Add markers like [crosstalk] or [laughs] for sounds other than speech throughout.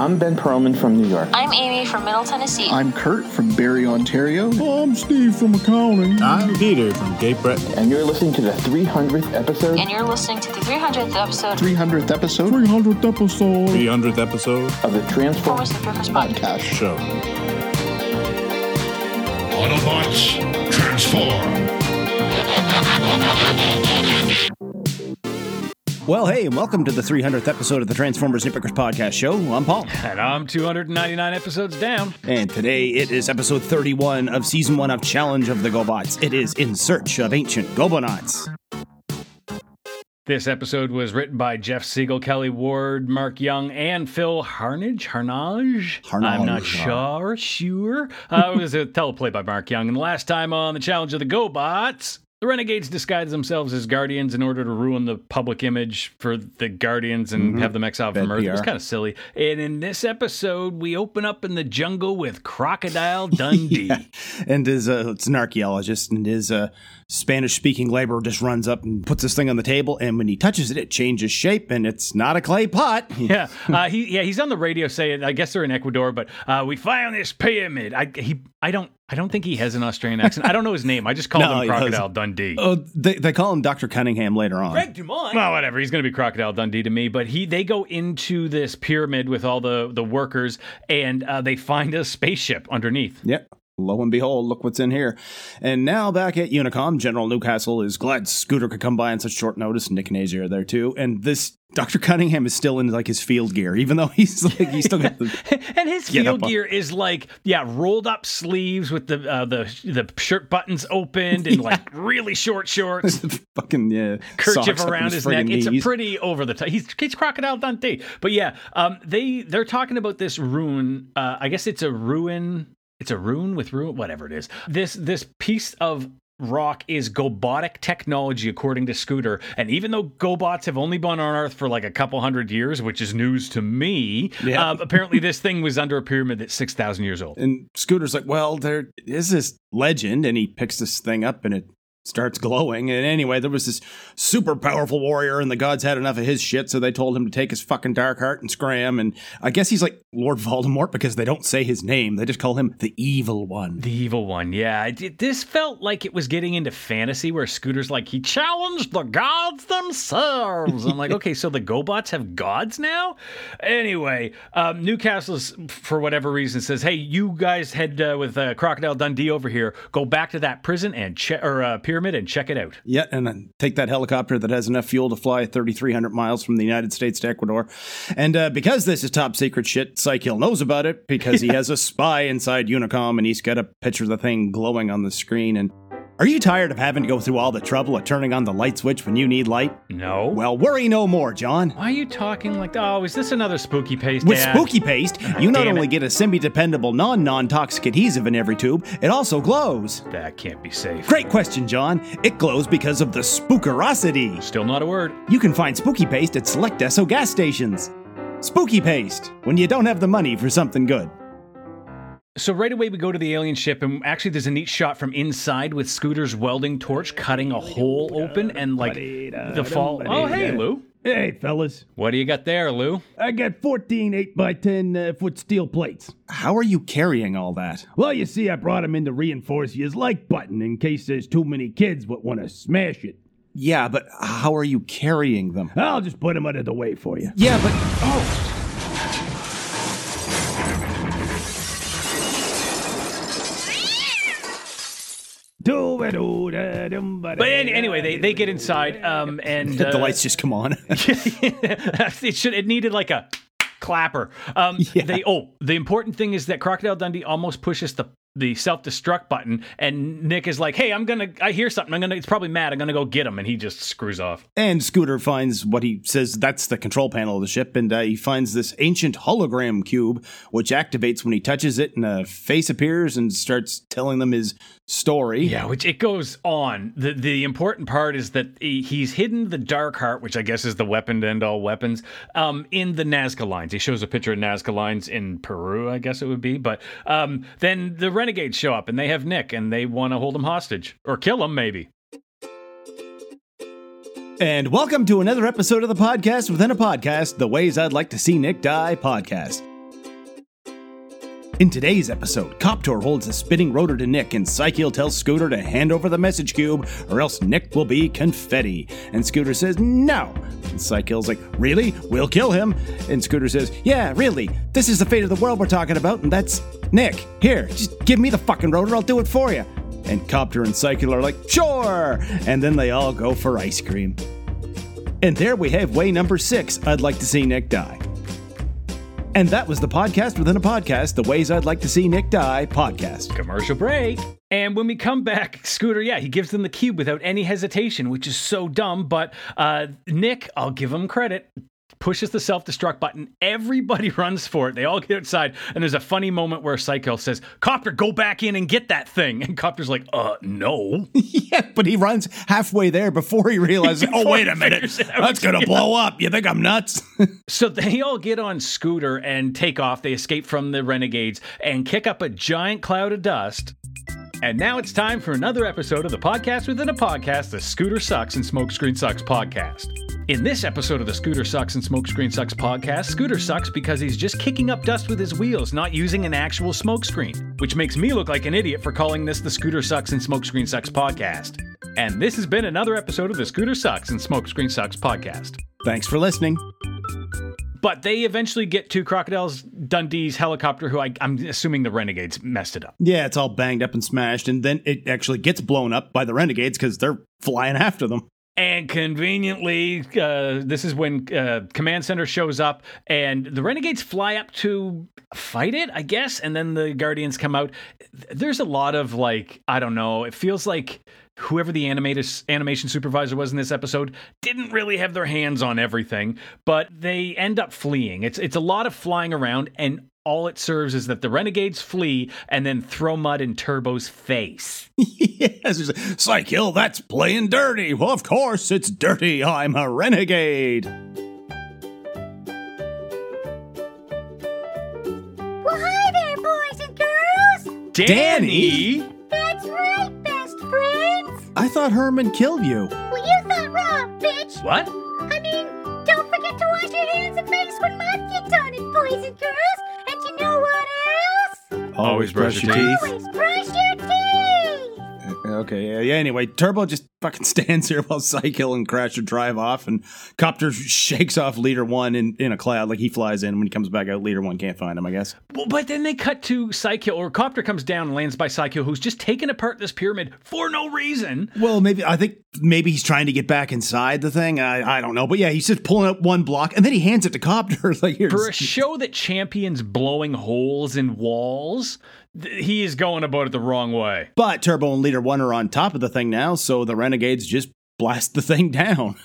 I'm Ben Perlman from New York. I'm Ami from Middle Tennessee. I'm Curt from Barrie, Ontario. I'm Steve from accounting. I'm Peter from Cape Breton. And you're listening to the 300th episode. and you're listening to the 300th episode 300th episode 300th episode. 300th episode of the Transform Thomas the Drifters podcast. podcast. show. Autobots, transform! Well, hey, and welcome to the 300th episode of the Transformers Nitpickers Podcast Show. I'm Paul. And I'm 299 episodes down. And today it is episode 31 of season one of Challenge of the GoBots. It is In Search of Ancient Gobonauts. This episode was written by Jeff Siegel, Kelly Ward, Mark Young, and Phil Harnage. Harnage? Harnage. I'm not sure. Sure. Uh, it was a teleplay by Mark Young. And the last time on the Challenge of the GoBots, the Renegades disguise themselves as Guardians in order to ruin the public image for the Guardians and have them exiled from Earth. It was kind of silly. And in this episode, we open up in the jungle with Crocodile Dundee. [laughs] And his, uh, it's an archaeologist, and his uh, Spanish speaking laborer just runs up and puts this thing on the table. And when he touches it, it changes shape, and it's not a clay pot. [laughs] Yeah, uh, he yeah he's on the radio saying I guess they're in Ecuador, but uh, we found this pyramid. I he I don't I don't think he has an Australian accent. I don't know his name. I just call [laughs] No, him Crocodile doesn't. Dundee. Oh, they, they call him Dr. Cunningham later on. Greg Dumont. Well, whatever. He's going to be Crocodile Dundee to me. But he they go into this pyramid with all the the workers, and uh, they find a spaceship underneath. Yep. Lo and behold, look what's in here. And now back at Unicom, General Newcastle is glad Scooter could come by on such short notice. Nick and A.J. are there too. And this Dr. Cunningham is still in like his field gear, even though he's [laughs] like he's still got the [laughs] and his field on- gear is like yeah rolled up sleeves with the uh, the the shirt buttons opened and like [laughs] really short shorts. fucking yeah kerchief socks up in around his, friggin' neck. It's a pretty over the top. He's, he's Crocodile Dundee. But yeah, um, they they're talking about this ruin. Uh, I guess it's a ruin. It's a rune with rune whatever it is. This this piece of rock is gobotic technology according to scooter and even though gobots have only been on earth for like a couple hundred years which is news to me Yeah. um, apparently this thing was under a pyramid that's 6000 years old And Scooter's like, well, there is this legend, and he picks this thing up, and it starts glowing. And anyway, there was this super powerful warrior, and the gods had enough of his shit, so they told him to take his fucking dark heart and scram. And I guess he's like Lord Voldemort because they don't say his name; they just call him the Evil One. The evil one, yeah. This felt like it was getting into fantasy where Scooter's like, he challenged the gods themselves. I'm like, [laughs] okay, so the GoBots have gods now? Anyway, um, Newcastle's, for whatever reason, says, hey, you guys head uh, with uh, Crocodile Dundee over here, go back to that prison and check, or uh, pyramid and check it out. Yeah, and then take that helicopter that has enough fuel to fly 3,300 miles from the United States to Ecuador. And uh, because this is top secret shit, Cy-Kill knows about it because he [laughs] has a spy inside Unicom and he's got a picture of the thing glowing on the screen. And are you tired of having to go through all the trouble of turning on the light switch when you need light? No. Well, worry no more, John. Why are you talking like, oh, is this another spooky paste? With Dad? Spooky Paste, ah, you not only it. get a semi-dependable non-non-toxic adhesive in every tube, it also glows. That can't be safe. Great question, John. It glows because of the spookerosity. Still not a word. You can find Spooky Paste at select Esso gas stations. Spooky Paste, when you don't have the money for something good. So right away we go to the alien ship, and actually there's a neat shot from inside with Scooter's welding torch cutting a hole open, and like the fall. Oh hey Lou, Hey, fellas. what do you got there, Lou? I got 14 8 by 10 uh, foot steel plates. How are you carrying all that? Well, you see, I brought brought 'em in to reinforce your like button in case there's too many kids what want to smash it. Yeah, but how are you carrying them? I'll just put out of the way for you. Yeah, but oh, But anyway, they, they get inside, um, and [laughs] the uh, lights just come on. [laughs] it should it needed like a clapper. Um, [laughs] Yeah. They oh, the important thing is that Crocodile Dundee almost pushes the the self destruct button, and Nick is like, "Hey, I'm gonna, I hear something. I'm gonna, it's probably mad. I'm gonna go get him," and he just screws off. And Scooter finds what he says that's the control panel of the ship, and uh, he finds this ancient hologram cube, which activates when he touches it, and a face appears and starts telling them his story. Yeah, which it goes on. The the important part is that he, he's hidden the Dark Heart, which I guess is the weapon to end all weapons, um, in the Nazca lines. He shows a picture of Nazca lines in Peru, I guess it would be. But um, then the Renegades show up and they have Nick and they want to hold him hostage or kill him, maybe. And welcome to another episode of the podcast within a podcast, the Ways I'd Like to See Nick Die podcast. In today's episode, Copter holds a spinning rotor to Nick, and Cy-Kill tells Scooter to hand over the message cube, or else Nick will be confetti. And Scooter says, No. And Cy-Kill's like, Really? We'll kill him. And Scooter says, Yeah, really. This is the fate of the world we're talking about, and that's Nick. Here, just give me the fucking rotor, I'll do it for you. And Copter and Cy-Kill are like, Sure. And then they all go for ice cream. And there we have way number six I'd like to see Nick die. And that was the podcast within a podcast, the ways I'd like to see Nick die podcast. Commercial break. And when we come back, Scooter, yeah, he gives them the cube without any hesitation, which is so dumb. But uh, Nick, I'll give him credit, pushes the self destruct button. Everybody [laughs] runs for it. They all get outside. And there's a funny moment where Psycho says, Copter, go back in and get that thing. And Copter's like, uh, no. [laughs] yeah, but he runs halfway there before he realizes, [laughs] oh, wait a minute, figures it out. that's going to blow up. You think I'm nuts? So they all get on Scooter and take off. They escape from the renegades and kick up a giant cloud of dust. And now it's time for another episode of the podcast within a podcast, the Scooter Sucks and Smokescreen Sucks podcast. In this episode of the Scooter Sucks and Smokescreen Sucks podcast, Scooter sucks because he's just kicking up dust with his wheels, not using an actual smokescreen, which makes me look like an idiot for calling this the Scooter Sucks and Smokescreen Sucks podcast. And this has been another episode of the Scooter Sucks and Smokescreen Sucks podcast. Thanks for listening. But they eventually get to Crocodile's Dundee's helicopter, who I, I'm assuming the Renegades messed it up. Yeah, it's all banged up and smashed, and then it actually gets blown up by the renegades because they're flying after them. And conveniently, uh, this is when uh, Command Center shows up, and the Renegades fly up to fight it, I guess, and then the Guardians come out. There's a lot of like, I don't know. It feels like whoever the animator, animation supervisor was in this episode didn't really have their hands on everything, but they end up fleeing. It's it's a lot of flying around, and all it serves is that the Renegades flee and then throw mud in Turbo's face. [laughs] yes, it's like, Cy-Kill, that's playing dirty. Well, of course it's dirty. I'm a renegade. Well, hi there, boys and girls. Danny? That's right, best friends. I thought Herman killed you. Well, you thought wrong, bitch. What? I mean, don't forget to wash your hands and face when mud gets on it, boys and girls. Always brush your teeth. Always brush your teeth. Okay, yeah, yeah. Anyway, Turbo just fucking [laughs] stands here while Cy-Kill and Crasher drive off, and Copter shakes off Leader One in, in a cloud. Like he flies in. When he comes back out, Leader One can't find him, I guess. Well, but then they cut to Psycho, or Copter comes down and lands by Psycho, who's just taken apart this pyramid for no reason. Well, maybe I think maybe he's trying to get back inside the thing. I, I don't know, but yeah, he's just pulling up one block, and then he hands it to Copter. [laughs] like here, For a show that champions blowing holes in walls, th- he is going about it the wrong way. but Turbo and Leader One are on top of the thing now, so the Renegades just blast the thing down.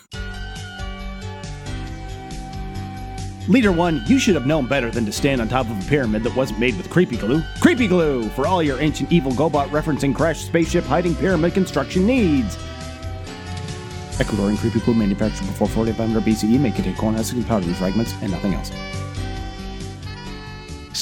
Leader 1, you should have known better than to stand on top of a pyramid that wasn't made with creepy glue. Creepy glue! For all your ancient evil GoBot referencing crashed spaceship hiding pyramid construction needs. Ecuadorian creepy glue manufactured before 4500 BCE may contain corn husks and powdery fragments and nothing else.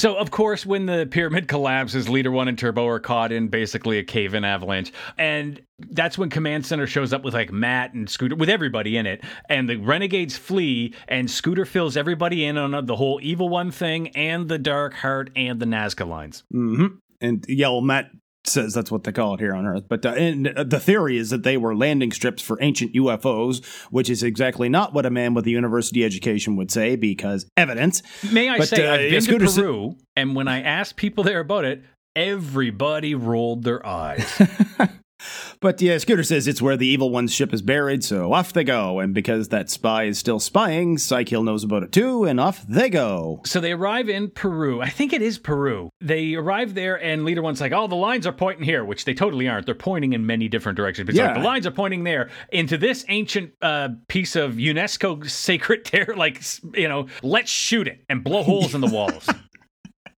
So, of course, when the pyramid collapses, Leader One and Turbo are caught in basically a cave in avalanche. And that's when Command Center shows up with like Matt and Scooter, with everybody in it. And the Renegades flee, and Scooter fills everybody in on the whole Evil One thing, and the Dark Heart, and the Nazca lines. Mm-hmm. And yeah, well, Matt says that's what they call it here on Earth. But uh, and uh, the theory is that they were landing strips for ancient UFOs, which is exactly not what a man with a university education would say because evidence. May I But, say, uh, I've been to Scooter Peru, and when I asked people there about it, everybody rolled their eyes. [laughs] But yeah, Scooter says it's where the evil one's ship is buried, so off they go. And because that spy is still spying, Cy-Kill knows about it too, and off they go. So they arrive in Peru. I think it is Peru. They arrive there, and Leader One's like, "Oh, the lines are pointing here," which they totally aren't. They're pointing in many different directions. But it's like Yeah. the lines are pointing there into this ancient uh, piece of UNESCO sacred [laughs] terror. Like, you know, let's shoot it and blow holes in the walls. [laughs]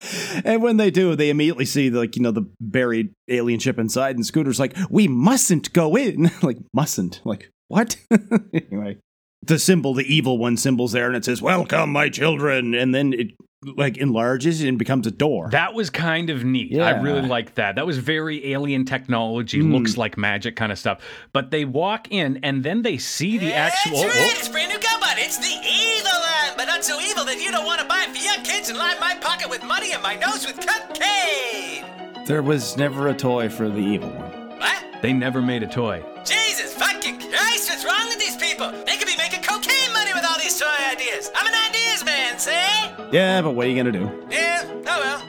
[laughs] And when they do, they immediately see like you know the buried alien ship inside, and Scooter's like, "We mustn't go in." [laughs] like mustn't. Like what? [laughs] anyway, the symbol, the evil one symbol's there, and it says, "Welcome, my children," and then it like enlarges and becomes a door. That was kind of neat. I really liked that. That was very alien technology, hmm. looks like magic kind of stuff. But they walk in and then they see the actual. That's right, oh, it's brand new GoBot. It's the evil not so evil that you don't want to buy it for your kids and line my pocket with money and my nose with cocaine. There was never a toy for the evil one. What? They never made a toy. Jesus fucking Christ, what's wrong with these people? They could be making cocaine money with all these toy ideas. I'm an ideas man, see? Yeah, but what are you gonna do? Yeah, oh well.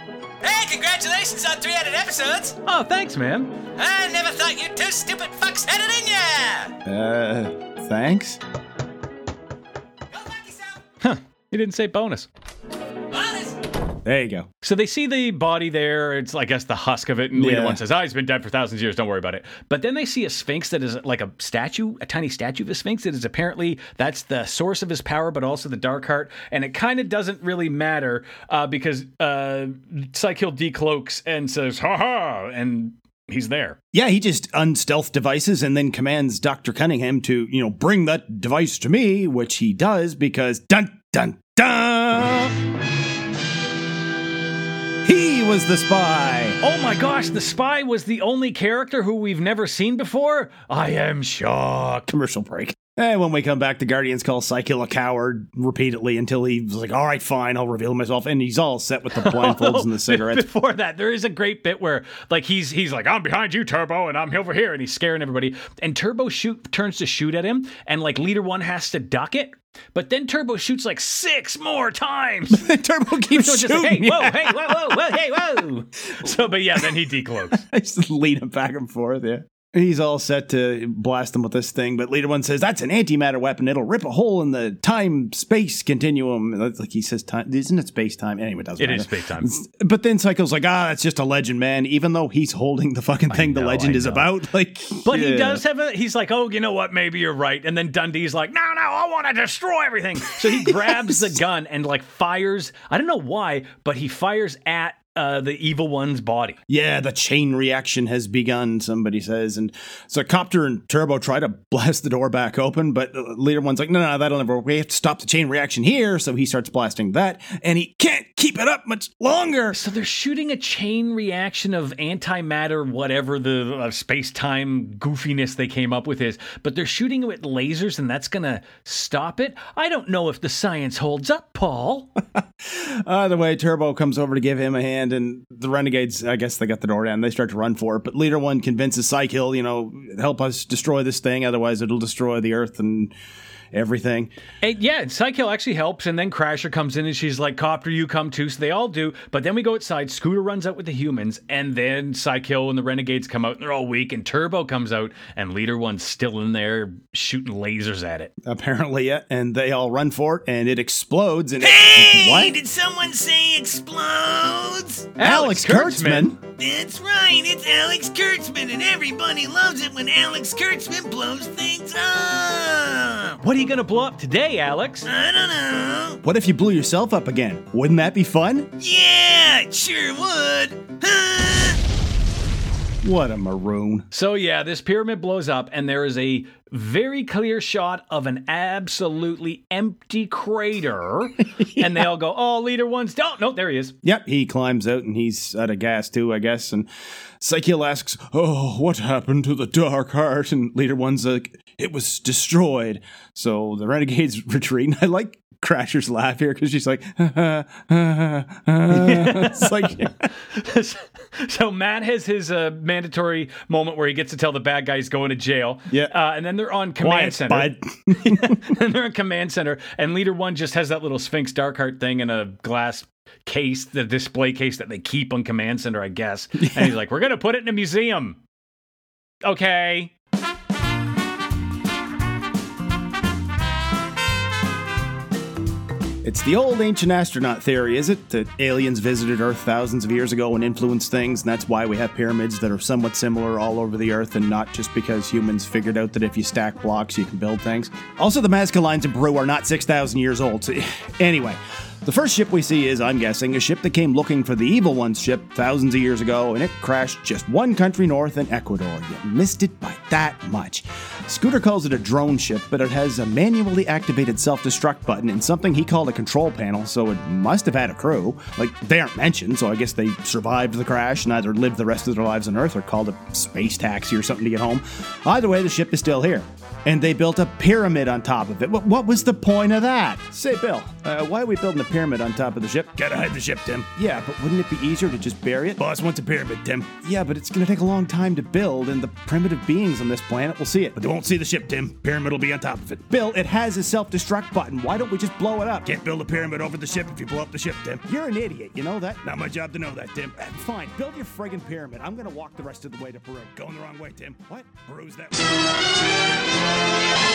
Hey, congratulations on 300 episodes. Oh, thanks, man. I never thought you two stupid fucks had it in ya. Uh, thanks. Go fuck yourself. Huh. He didn't say bonus. Honest. There you go. So they see the body there. It's, I guess, the husk of it. And Leader Yeah. One says, "Ah, he's been dead for thousands of years. Don't worry about it." But then they see a sphinx that is like a statue, a tiny statue of a sphinx that is apparently that's the source of his power, but also the dark heart. And it kind of doesn't really matter uh, because uh, Cy-Kill decloaks and says, "Ha ha!" and he's there. Yeah, he just unstealth devices and then commands Dr. Cunningham to, you know, bring that device to me, which he does because dun dun dun. He was the spy. Oh my gosh, the spy was the only character who we've never seen before. I am shocked. Commercial break. And when we come back, the Guardians call Cy-Kill a coward repeatedly until he's like, all right, fine, I'll reveal myself. And he's all set with the [laughs] blindfolds and the cigarettes. Before that, there is a great bit where like he's he's like, I'm behind you, Turbo, and I'm over here, and he's scaring everybody. And Turbo shoot turns to shoot at him, and like leader one has to duck it. But then Turbo shoots like six more times. [laughs] Turbo [laughs] keeps So shooting. like, hey, whoa, yeah. hey, whoa, whoa, whoa, hey, whoa. So, but yeah, then he decloaks. I just lead him back and forth, yeah. He's all set to blast him with this thing, but Leader One says that's an antimatter weapon. It'll rip a hole in the time space continuum. That's Like he says, time isn't it space time? Anyway, it doesn't It matter. is space-time. But then Psycho's like, ah, that's just a legend, man. Even though he's holding the fucking thing the legend I is know. about, [laughs] like, But he yeah. does have a. He's like, oh, you know what? Maybe you're right. And then Dundee's like, no, no, I want to destroy everything. So he [laughs] grabs the gun and like fires. I don't know why, but he fires at uh, the evil one's body. Yeah, the chain reaction has begun, somebody says. And so Copter and Turbo try to blast the door back open, but the leader one's like, no, no, that'll never work. We have to stop the chain reaction here. So he starts blasting that, and he can't keep it up much longer. So they're shooting a chain reaction of antimatter, whatever the uh, space time goofiness they came up with is, but they're shooting it with lasers and that's going to stop it. I don't know if the science holds up, Paul. [laughs] Either way, Turbo comes over to give him a hand, and the Renegades, I guess they got the door down. They start to run for it, but Leader One convinces Cy-Kill, you know, help us destroy this thing, otherwise it'll destroy the Earth and everything. And yeah, and Cy-Kill actually helps, and then Crasher comes in and she's like, Copter, you come too. So they all do. But then we go outside, Scooter runs out with the humans, and then Cy-Kill and the Renegades come out and they're all weak, and Turbo comes out, and Leader One's still in there shooting lasers at it. Apparently, yeah, and they all run for it, and it explodes. And Hey, what? did someone say explodes? Alex Kurtzman. That's right, it's Alex Kurtzman, and everybody loves it when Alex Kurtzman blows things up. What are you going to blow up today, Alex? I don't know. What if you blew yourself up again? Wouldn't that be fun? Yeah, it sure would. Huh? What a maroon. So yeah, this pyramid blows up, and there is a very clear shot of an absolutely empty crater. [laughs] And they all go, "Oh, leader one's down." No, there he is. Yep, he climbs out and he's out of gas too, I guess. And Cy-Kill asks, Oh, what happened to the Dark Heart? And Leader One's like, It was destroyed. So the Renegades [laughs] retreat. And I like Crasher's laugh here because she's like, [laughs] It's like, [laughs] so Matt has his uh, mandatory moment where he gets to tell the bad guy he's going to jail. Yeah. uh, and then they're on command Quiet, center. and [laughs] they're in command center, and leader one just has that little Sphinx Darkheart thing in a glass case, the display case that they keep on command center, I guess. And he's like, "We're gonna put it in a museum." Okay. It's the old ancient astronaut theory, is it? That aliens visited Earth thousands of years ago and influenced things, and that's why we have pyramids that are somewhat similar all over the Earth, and not just because humans figured out that if you stack blocks, you can build things. Also, the Nazca lines in Peru are not 6,000 years old. So, [sighs] anyway, the first ship we see is, I'm guessing, a ship that came looking for the Evil One's ship thousands of years ago, and it crashed just one country north in Ecuador. You missed it by that much. Scooter calls it a drone ship, but it has a manually activated self destruct button and something he called a control panel, so it must have had a crew. Like, they aren't mentioned, so I guess they survived the crash and either lived the rest of their lives on Earth or called a space taxi or something to get home. Either way, the ship is still here. and they built a pyramid on top of it. What, was the point of that? Say, Bill, uh, why are we building a pyramid on top of the ship? Gotta hide the ship, Tim. Yeah, but wouldn't it be easier to just bury it? Boss wants a pyramid, Tim. Yeah, but it's gonna take a long time to build, and the primitive beings on this planet will see it. But they won't see the ship, Tim. Pyramid will be on top of it. Bill, it has a self-destruct button. Why don't we just blow it up? Can't build a pyramid over the ship if you blow up the ship, Tim. You're an idiot, you know that? Not my job to know that, Tim. Uh, Fine, build your friggin' pyramid. I'm gonna walk the rest of the way to Peru. Going the wrong way, Tim. What? Bruise that.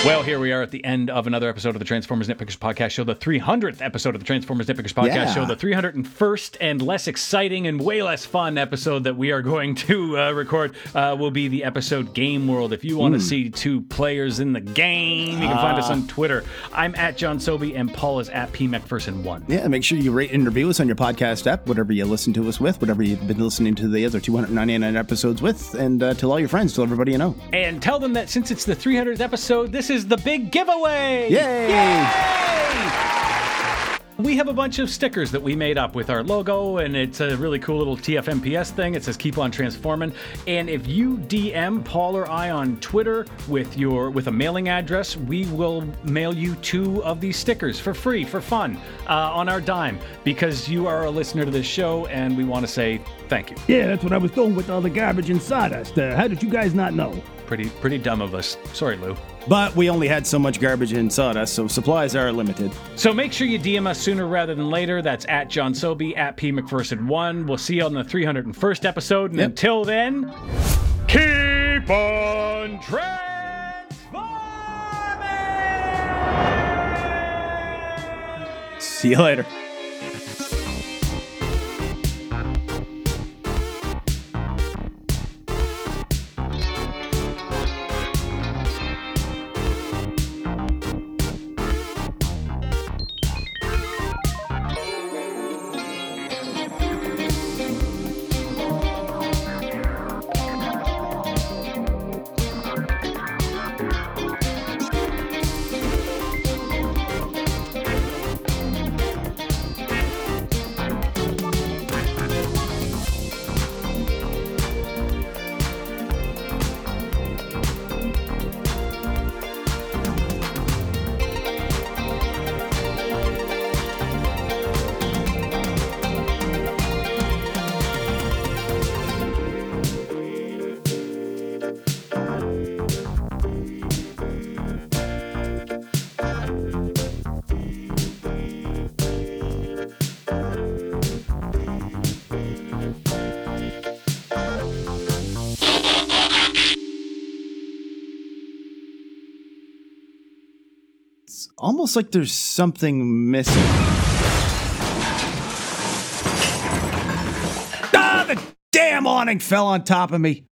Well, here we are at the end of another episode of the Transformers Nitpickers Podcast Show, the 300th episode of the Transformers Transformers nitpickers Podcast Yeah. Show, the 301st and less exciting and way less fun episode that we are going to uh, record uh, will be the episode Game World. If you want to see two players in the game, you can find us on Twitter. I'm at John Sobey and Paul is at P McPherson1. Yeah, make sure you rate and review us on your podcast app, whatever you listen to us with, whatever you've been listening to the other 299 episodes with, and uh, tell all your friends, tell everybody you know. And tell them that since it's the 300th episode, this is the big giveaway. Yay! We have a bunch of stickers that we made up with our logo, and it's a really cool little TFMPS thing. It says "Keep on Transforming." And if you DM Paul or I on Twitter with your with a mailing address, we will mail you two of these stickers for free, for fun, uh, on our dime, because you are a listener to this show, and we want to say thank you. Yeah, that's what I was doing with all the garbage inside us. Uh, how did you guys not know? Pretty pretty dumb of us. Sorry, Lou. But we only had so much garbage and sawdust, so supplies are limited. So make sure you DM us sooner rather than later. That's at John Sobey, at P McPherson1. We'll see you on the 301st episode. And Yep. until then, keep on transforming! See you later. Almost like there's something missing. Ah, the damn awning fell on top of me.